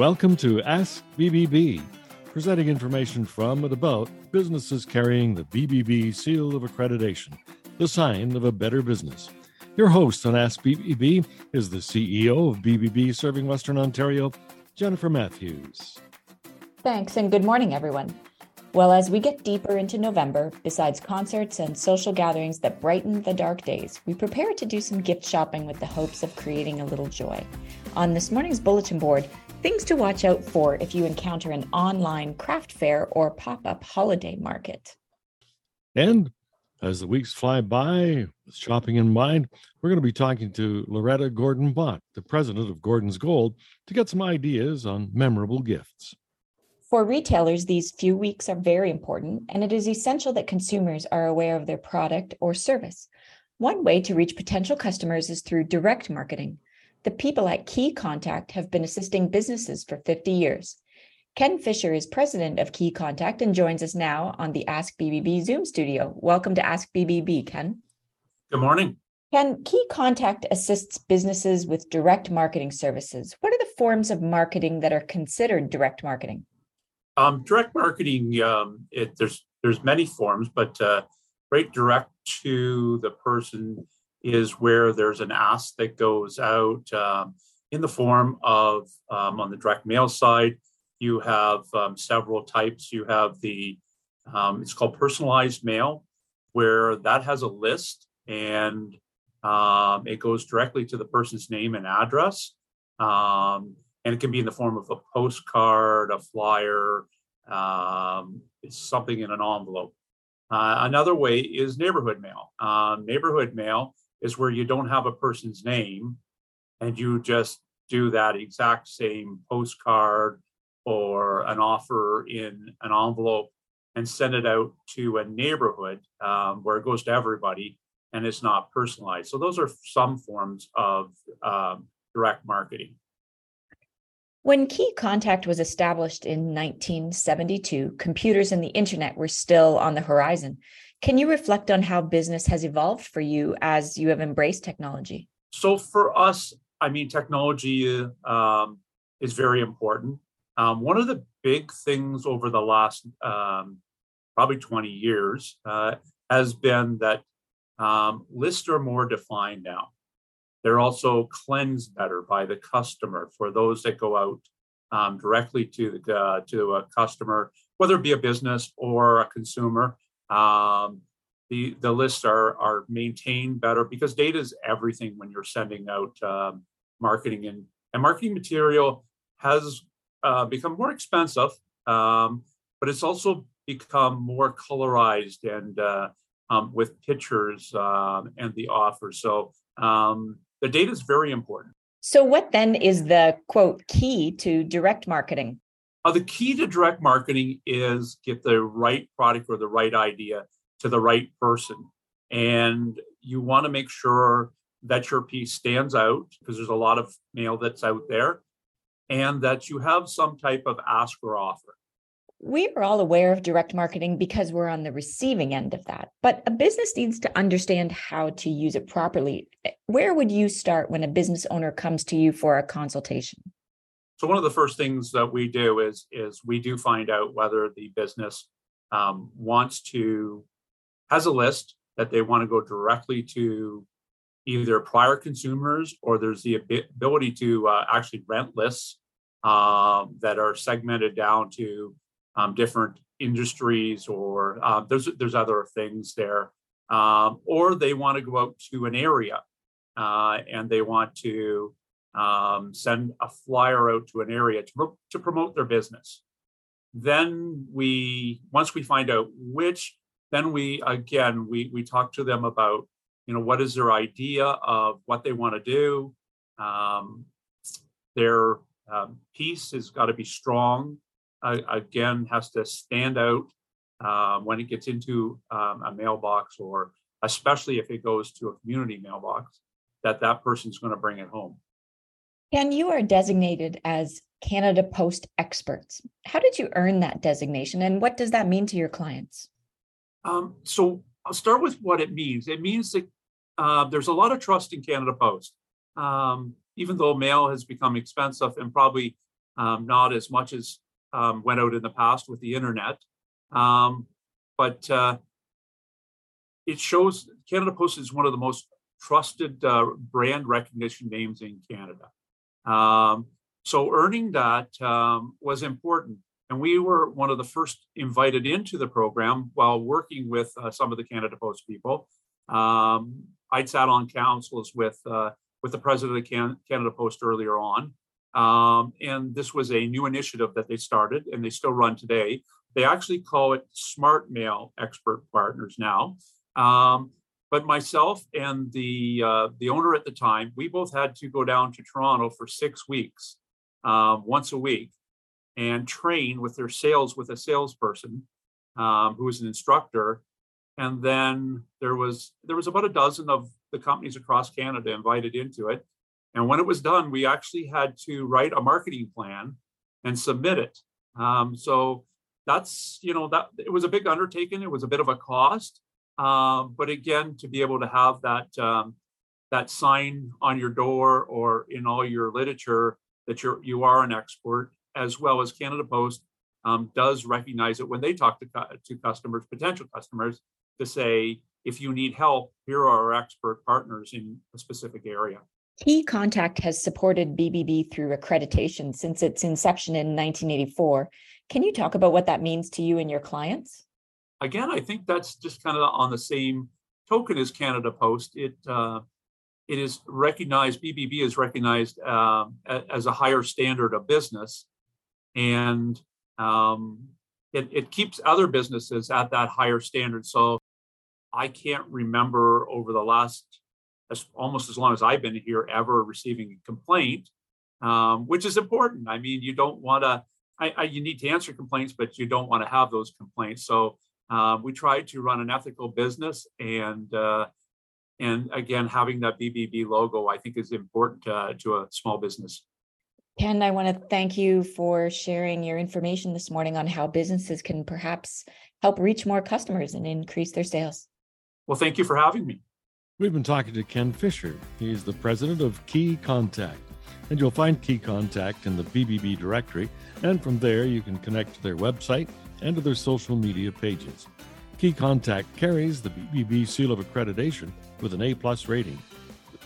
Welcome to Ask BBB, presenting information from and about businesses carrying the BBB seal of accreditation, the sign of a better business. Your host on Ask BBB is the CEO of BBB Serving Western Ontario, Jennifer Matthews. Thanks, and good morning, everyone. Well, as we get deeper into November, besides concerts and social gatherings that brighten the dark days, we prepare to do some gift shopping with the hopes of creating a little joy. On this morning's bulletin board, things to watch out for if you encounter an online craft fair or pop up holiday market. And as the weeks fly by, with shopping in mind, we're going to be talking to Loretta Gordon Bott, the president of Gordon's Gold, to get some ideas on memorable gifts. For retailers, these few weeks are very important, and it is essential that consumers are aware of their product or service. One way to reach potential customers is through direct marketing. The people at Key Contact have been assisting businesses for 50 years. Ken Fisher is president of Key Contact and joins us now on the Ask BBB Zoom studio. Welcome to Ask BBB, Ken. Good morning. Ken, Key Contact assists businesses with direct marketing services. What are the forms of marketing that are considered direct marketing? Um, direct marketing, um, it, there's there's many forms, but uh, right direct to the person is where there's an ask that goes out um, in the form of um, on the direct mail side. You have um, several types. You have the um, it's called personalized mail, where that has a list and it goes directly to the person's name and address. Um, and it can be in the form of a postcard, a flyer, um, something in an envelope. Uh, another way is neighborhood mail. Um, neighborhood mail is where you don't have a person's name and you just do that exact same postcard or an offer in an envelope and send it out to a neighborhood um, where it goes to everybody and it's not personalized. So those are some forms of um, direct marketing. When Key Contact was established in 1972, computers and the internet were still on the horizon. Can you reflect on how business has evolved for you as you have embraced technology? So, for us, I mean, technology um, is very important. Um, one of the big things over the last um, probably 20 years uh, has been that um, lists are more defined now. They're also cleansed better by the customer for those that go out um, directly to the uh, to a customer, whether it be a business or a consumer. Um, the the lists are are maintained better because data is everything when you're sending out um, marketing and and marketing material has uh, become more expensive, um, but it's also become more colorized and uh, um, with pictures um, and the offer. So um, the data is very important. So, what then is the quote key to direct marketing? Uh, the key to direct marketing is get the right product or the right idea to the right person. And you want to make sure that your piece stands out because there's a lot of mail that's out there and that you have some type of ask or offer. We are all aware of direct marketing because we're on the receiving end of that. But a business needs to understand how to use it properly. Where would you start when a business owner comes to you for a consultation? So one of the first things that we do is is we do find out whether the business um, wants to has a list that they want to go directly to either prior consumers or there's the ability to uh, actually rent lists um, that are segmented down to um, different industries or uh, there's there's other things there. Um, or they want to go out to an area uh, and they want to um, send a flyer out to an area to, to promote their business. Then we once we find out which then we again we we talk to them about you know what is their idea of what they want to do. Um, their um, piece has got to be strong uh, again has to stand out um, when it gets into um, a mailbox or especially if it goes to a community mailbox that that person's going to bring it home and you are designated as canada post experts how did you earn that designation and what does that mean to your clients um, so i'll start with what it means it means that uh, there's a lot of trust in canada post um, even though mail has become expensive and probably um, not as much as um, went out in the past with the internet. Um, but uh, it shows Canada Post is one of the most trusted uh, brand recognition names in Canada. Um, so earning that um, was important. And we were one of the first invited into the program while working with uh, some of the Canada Post people. Um, I'd sat on councils with uh, with the president of Can- Canada Post earlier on, um, and this was a new initiative that they started and they still run today. They actually call it Smart Mail Expert Partners now. Um, but myself and the uh, the owner at the time, we both had to go down to Toronto for six weeks, um, once a week, and train with their sales with a salesperson um, who was an instructor. And then there was there was about a dozen of the companies across Canada invited into it. And when it was done, we actually had to write a marketing plan and submit it. Um, so that's you know that it was a big undertaking. It was a bit of a cost, um, but again, to be able to have that um, that sign on your door or in all your literature that you're you are an expert, as well as Canada Post um, does recognize it when they talk to to customers, potential customers, to say if you need help, here are our expert partners in a specific area. Key Contact has supported BBB through accreditation since its inception in 1984. Can you talk about what that means to you and your clients? Again, I think that's just kind of on the same token as Canada Post. It uh, it is recognized. BBB is recognized um, as a higher standard of business, and um, it, it keeps other businesses at that higher standard. So I can't remember over the last as almost as long as I've been here ever receiving a complaint, um, which is important. I mean, you don't want to. I, I, you need to answer complaints, but you don't want to have those complaints. So uh, we try to run an ethical business, and uh, and again, having that BBB logo, I think, is important uh, to a small business. Ken, I want to thank you for sharing your information this morning on how businesses can perhaps help reach more customers and increase their sales. Well, thank you for having me. We've been talking to Ken Fisher. He's the president of Key Contact. And you'll find Key Contact in the BBB directory. And from there, you can connect to their website and to their social media pages. Key Contact carries the BBB seal of accreditation with an A plus rating.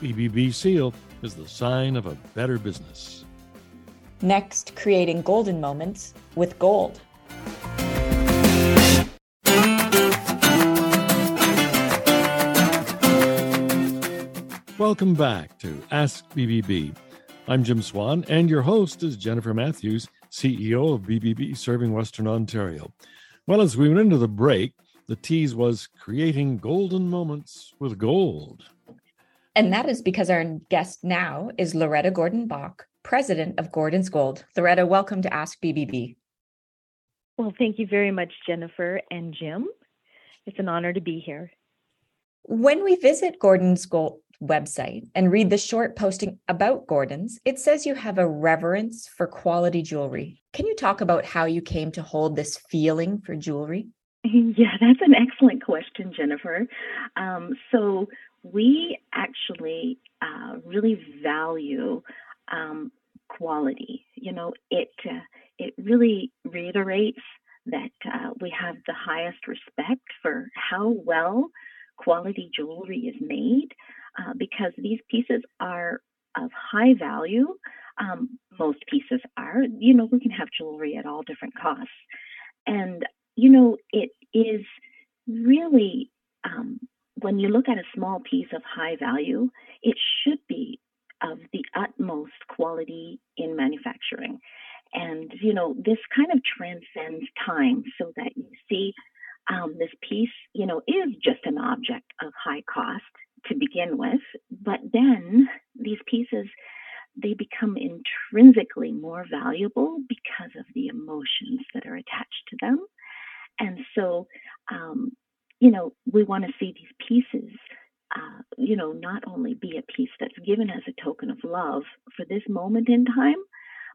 The BBB seal is the sign of a better business. Next, creating golden moments with gold. Welcome back to Ask BBB. I'm Jim Swan, and your host is Jennifer Matthews, CEO of BBB Serving Western Ontario. Well, as we went into the break, the tease was creating golden moments with gold. And that is because our guest now is Loretta Gordon Bach, president of Gordon's Gold. Loretta, welcome to Ask BBB. Well, thank you very much, Jennifer and Jim. It's an honor to be here. When we visit Gordon's Gold, website and read the short posting about Gordon's, it says you have a reverence for quality jewelry. Can you talk about how you came to hold this feeling for jewelry? Yeah, that's an excellent question, Jennifer. Um, so, we actually uh, really value um, quality. You know, it uh, it really reiterates that uh, we have the highest respect for how well quality jewelry is made uh, because these pieces are of high value. Um, most pieces are. You know, we can have jewelry at all different costs. And, you know, it is really, um, when you look at a small piece of high value, it should be of the utmost quality in manufacturing. And, you know, this kind of transcends time so that you see um, this piece, you know, is just an object of high cost to begin with, but then these pieces they become intrinsically more valuable because of the emotions that are attached to them. And so, um, you know, we want to see these pieces, uh, you know, not only be a piece that's given as a token of love for this moment in time,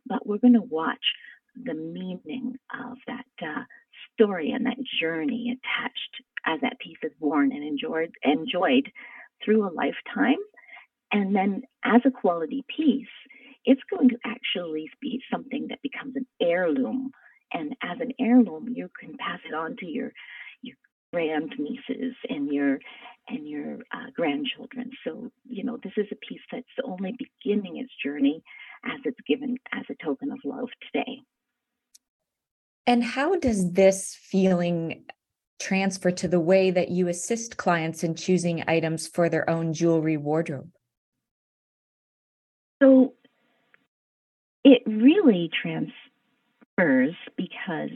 but we're going to watch the meaning of that uh, story and that journey attached as that piece is worn and enjoyed enjoyed through a lifetime. And then as a quality piece, it's going to actually be something that becomes an heirloom. And as an heirloom, you can pass it on to your your grand nieces and your and your uh, grandchildren. So you know this is a piece that's only beginning its journey as it's given as a token of love today. And how does this feeling transfer to the way that you assist clients in choosing items for their own jewelry wardrobe? So it really transfers because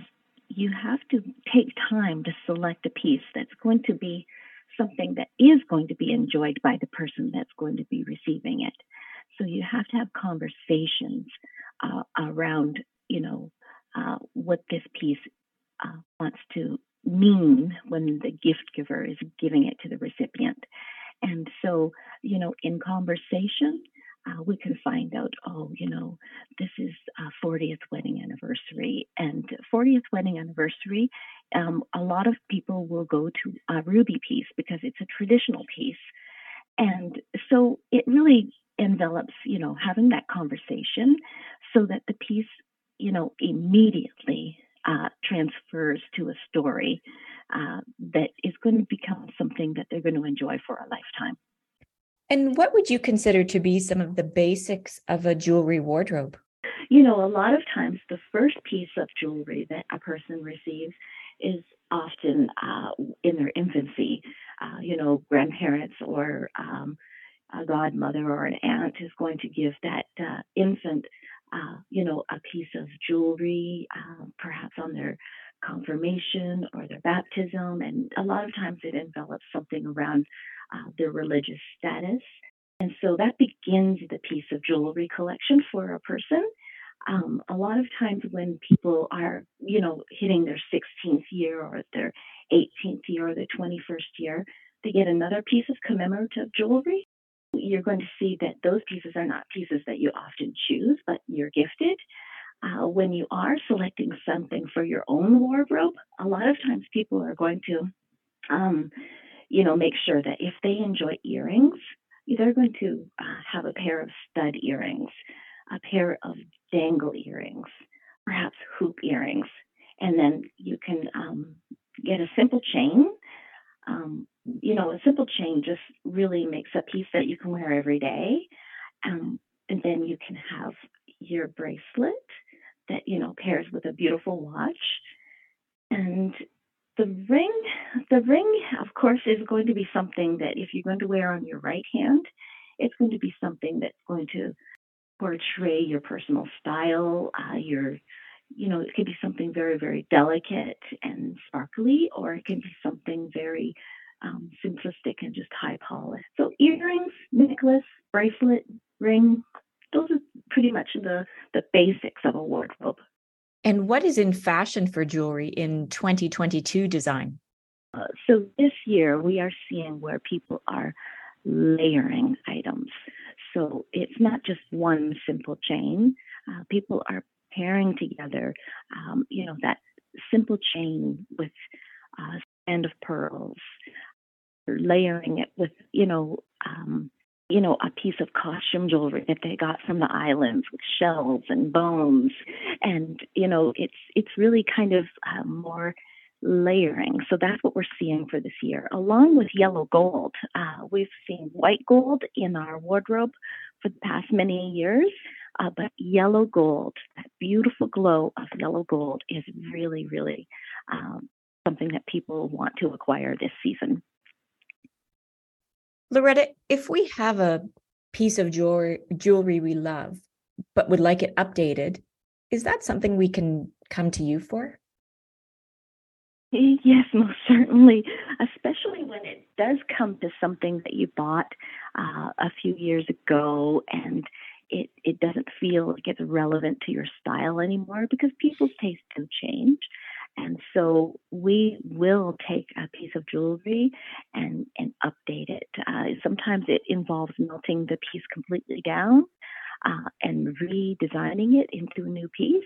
you have to take time to select a piece that's going to be something that is going to be enjoyed by the person that's going to be receiving it. So you have to have conversations uh, around, you know, uh, what this piece uh, wants to mean when the gift giver is giving it to the recipient. And so, you know, in conversation, uh, we can find out, oh, you know, this is a 40th wedding anniversary. And 40th wedding anniversary, um, a lot of people will go to a ruby piece because it's a traditional piece. And so it really envelops, you know, having that conversation so that the piece, you know, immediately uh, transfers to a story uh, that is going to become something that they're going to enjoy for a lifetime. And what would you consider to be some of the basics of a jewelry wardrobe? You know, a lot of times the first piece of jewelry that a person receives is often uh, in their infancy. Uh, you know, grandparents or um, a godmother or an aunt is going to give that uh, infant, uh, you know, a piece of jewelry, uh, perhaps on their confirmation or their baptism. And a lot of times it envelops something around uh, their religious status. And so that begins the piece of jewelry collection for a person. Um, a lot of times when people are, you know, hitting their 16th year or their 18th year or their 21st year, they get another piece of commemorative jewelry. You're going to see that those pieces are not pieces that you often choose, but you're gifted. Uh, when you are selecting something for your own wardrobe, a lot of times people are going to um, you know, make sure that if they enjoy earrings, they're going to uh, have a pair of stud earrings, a pair of dangle earrings, perhaps hoop earrings, and then you can um, get a simple chain. Um, you know, a simple chain just really makes a piece that you can wear every day. Um, and then you can have your bracelet that, you know, pairs with a beautiful watch. And the ring, the ring, of course, is going to be something that if you're going to wear on your right hand, it's going to be something that's going to portray your personal style, uh, your, you know, it could be something very, very delicate and sparkly, or it can be something very um, simplistic and just high polished. So earrings, necklace, bracelet, ring, those are pretty much the the basics of a wardrobe. And what is in fashion for jewelry in 2022 design? Uh, so this year we are seeing where people are layering items. So it's not just one simple chain. Uh, people are pairing together, um, you know, that simple chain with a band of pearls, layering it with, you know, um, you know, a piece of costume jewelry that they got from the islands with shells and bones, and you know, it's it's really kind of uh, more layering. So that's what we're seeing for this year, along with yellow gold. Uh, we've seen white gold in our wardrobe for the past many years, uh, but yellow gold, that beautiful glow of yellow gold, is really, really um, something that people want to acquire this season. Loretta, if we have a piece of jewelry, jewelry we love, but would like it updated, is that something we can come to you for? Yes, most certainly, especially when it does come to something that you bought uh, a few years ago and it, it doesn't feel like it's relevant to your style anymore because people's tastes do change. And so we will take a piece of jewelry and, and update it. Uh, sometimes it involves melting the piece completely down uh, and redesigning it into a new piece.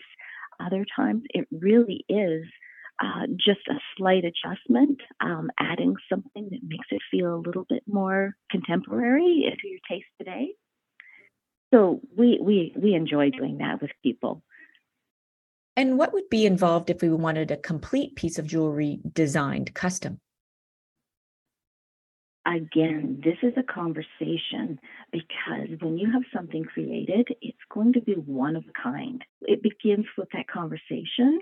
Other times it really is uh, just a slight adjustment, um, adding something that makes it feel a little bit more contemporary to your taste today. So we we we enjoy doing that with people. And what would be involved if we wanted a complete piece of jewelry designed custom? Again, this is a conversation because when you have something created, it's going to be one of a kind. It begins with that conversation,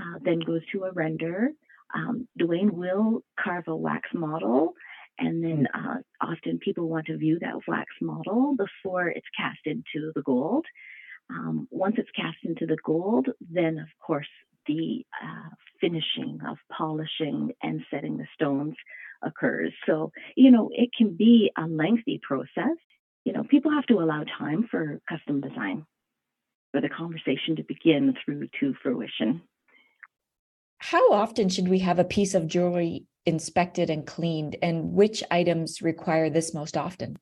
uh, then goes to a render. Um, Dwayne will carve a wax model and then uh, often people want to view that wax model before it's cast into the gold. Um, once it's cast into the gold, then of course the uh, finishing of polishing and setting the stones occurs. So, you know, it can be a lengthy process. You know, people have to allow time for custom design, for the conversation to begin through to fruition. How often should we have a piece of jewelry inspected and cleaned, and which items require this most often?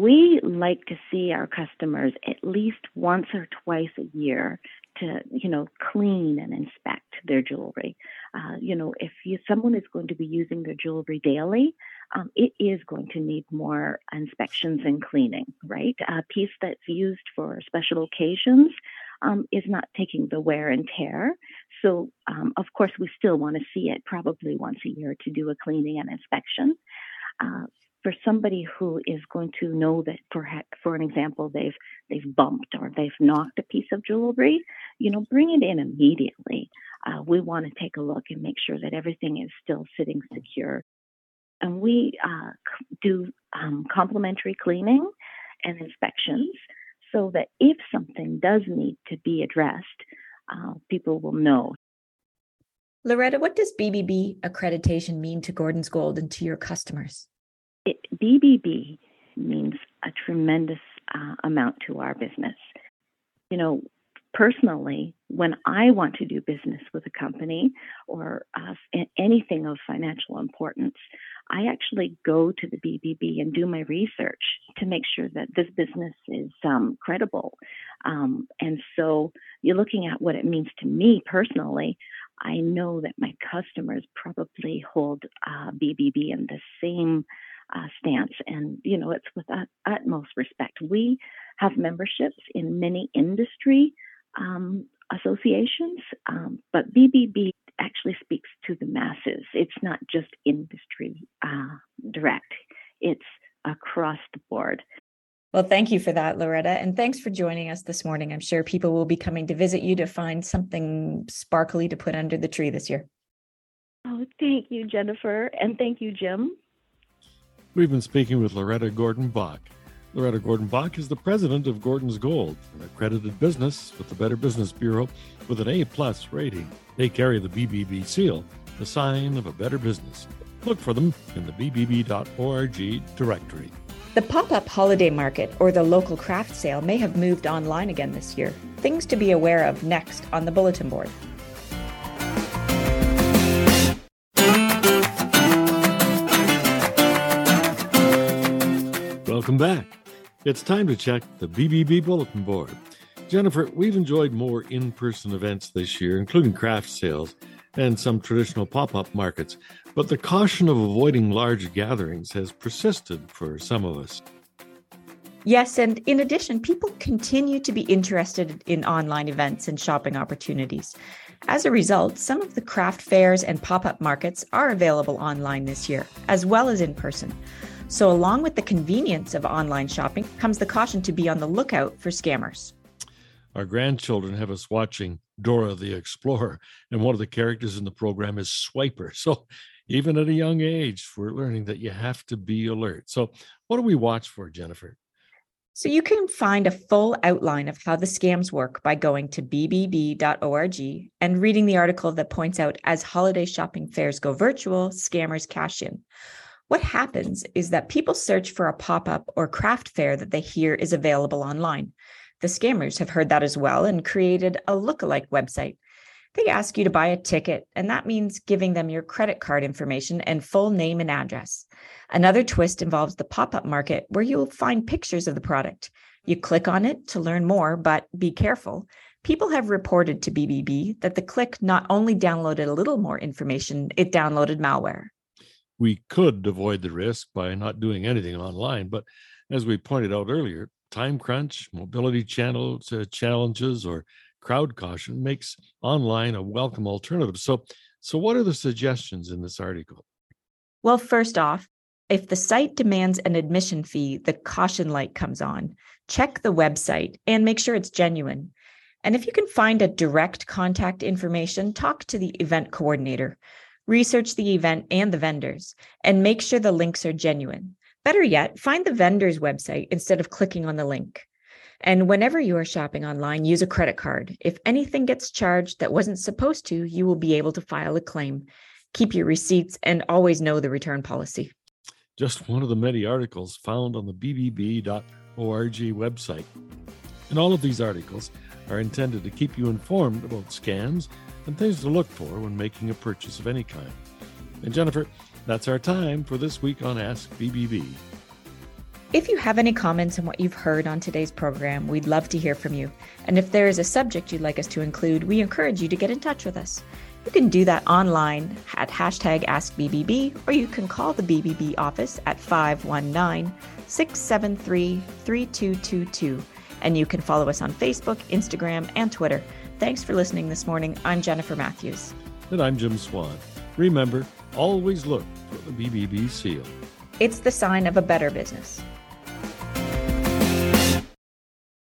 We like to see our customers at least once or twice a year to, you know, clean and inspect their jewelry. Uh, you know, if you, someone is going to be using their jewelry daily, um, it is going to need more inspections and cleaning, right? A piece that's used for special occasions um, is not taking the wear and tear. So, um, of course, we still want to see it probably once a year to do a cleaning and inspection. Uh, for somebody who is going to know that, for for an example, they've they've bumped or they've knocked a piece of jewelry, you know, bring it in immediately. Uh, we want to take a look and make sure that everything is still sitting secure. And we uh, do um, complimentary cleaning and inspections so that if something does need to be addressed, uh, people will know. Loretta, what does BBB accreditation mean to Gordon's Gold and to your customers? BBB means a tremendous uh, amount to our business. You know, personally, when I want to do business with a company or uh, anything of financial importance, I actually go to the BBB and do my research to make sure that this business is um, credible. Um, and so you're looking at what it means to me personally. I know that my customers probably hold uh, BBB in the same uh, stance. And, you know, it's with utmost respect. We have memberships in many industry um, associations, um, but BBB actually speaks to the masses. It's not just industry uh, direct, it's across the board. Well, thank you for that, Loretta. And thanks for joining us this morning. I'm sure people will be coming to visit you to find something sparkly to put under the tree this year. Oh, thank you, Jennifer. And thank you, Jim. We've been speaking with Loretta Gordon Bach. Loretta Gordon Bach is the president of Gordon's Gold, an accredited business with the Better Business Bureau with an A plus rating. They carry the BBB seal, the sign of a better business. Look for them in the bbb.org directory. The pop up holiday market or the local craft sale may have moved online again this year. Things to be aware of next on the bulletin board. It's time to check the BBB bulletin board. Jennifer, we've enjoyed more in person events this year, including craft sales and some traditional pop up markets, but the caution of avoiding large gatherings has persisted for some of us. Yes, and in addition, people continue to be interested in online events and shopping opportunities. As a result, some of the craft fairs and pop up markets are available online this year, as well as in person. So, along with the convenience of online shopping comes the caution to be on the lookout for scammers. Our grandchildren have us watching Dora the Explorer, and one of the characters in the program is Swiper. So, even at a young age, we're learning that you have to be alert. So, what do we watch for, Jennifer? So, you can find a full outline of how the scams work by going to bbb.org and reading the article that points out as holiday shopping fairs go virtual, scammers cash in. What happens is that people search for a pop up or craft fair that they hear is available online. The scammers have heard that as well and created a lookalike website. They ask you to buy a ticket, and that means giving them your credit card information and full name and address. Another twist involves the pop up market where you'll find pictures of the product. You click on it to learn more, but be careful. People have reported to BBB that the click not only downloaded a little more information, it downloaded malware we could avoid the risk by not doing anything online. But as we pointed out earlier, time crunch, mobility channel uh, challenges, or crowd caution makes online a welcome alternative. So, so what are the suggestions in this article? Well, first off, if the site demands an admission fee, the caution light comes on. Check the website and make sure it's genuine. And if you can find a direct contact information, talk to the event coordinator. Research the event and the vendors and make sure the links are genuine. Better yet, find the vendor's website instead of clicking on the link. And whenever you are shopping online, use a credit card. If anything gets charged that wasn't supposed to, you will be able to file a claim. Keep your receipts and always know the return policy. Just one of the many articles found on the bbb.org website. And all of these articles are intended to keep you informed about scams and things to look for when making a purchase of any kind. And Jennifer, that's our time for this week on Ask BBB. If you have any comments on what you've heard on today's program, we'd love to hear from you. And if there is a subject you'd like us to include, we encourage you to get in touch with us. You can do that online at hashtag AskBBB, or you can call the BBB office at 519 673 3222. And you can follow us on Facebook, Instagram, and Twitter. Thanks for listening this morning. I'm Jennifer Matthews. And I'm Jim Swan. Remember, always look for the BBB seal. It's the sign of a better business.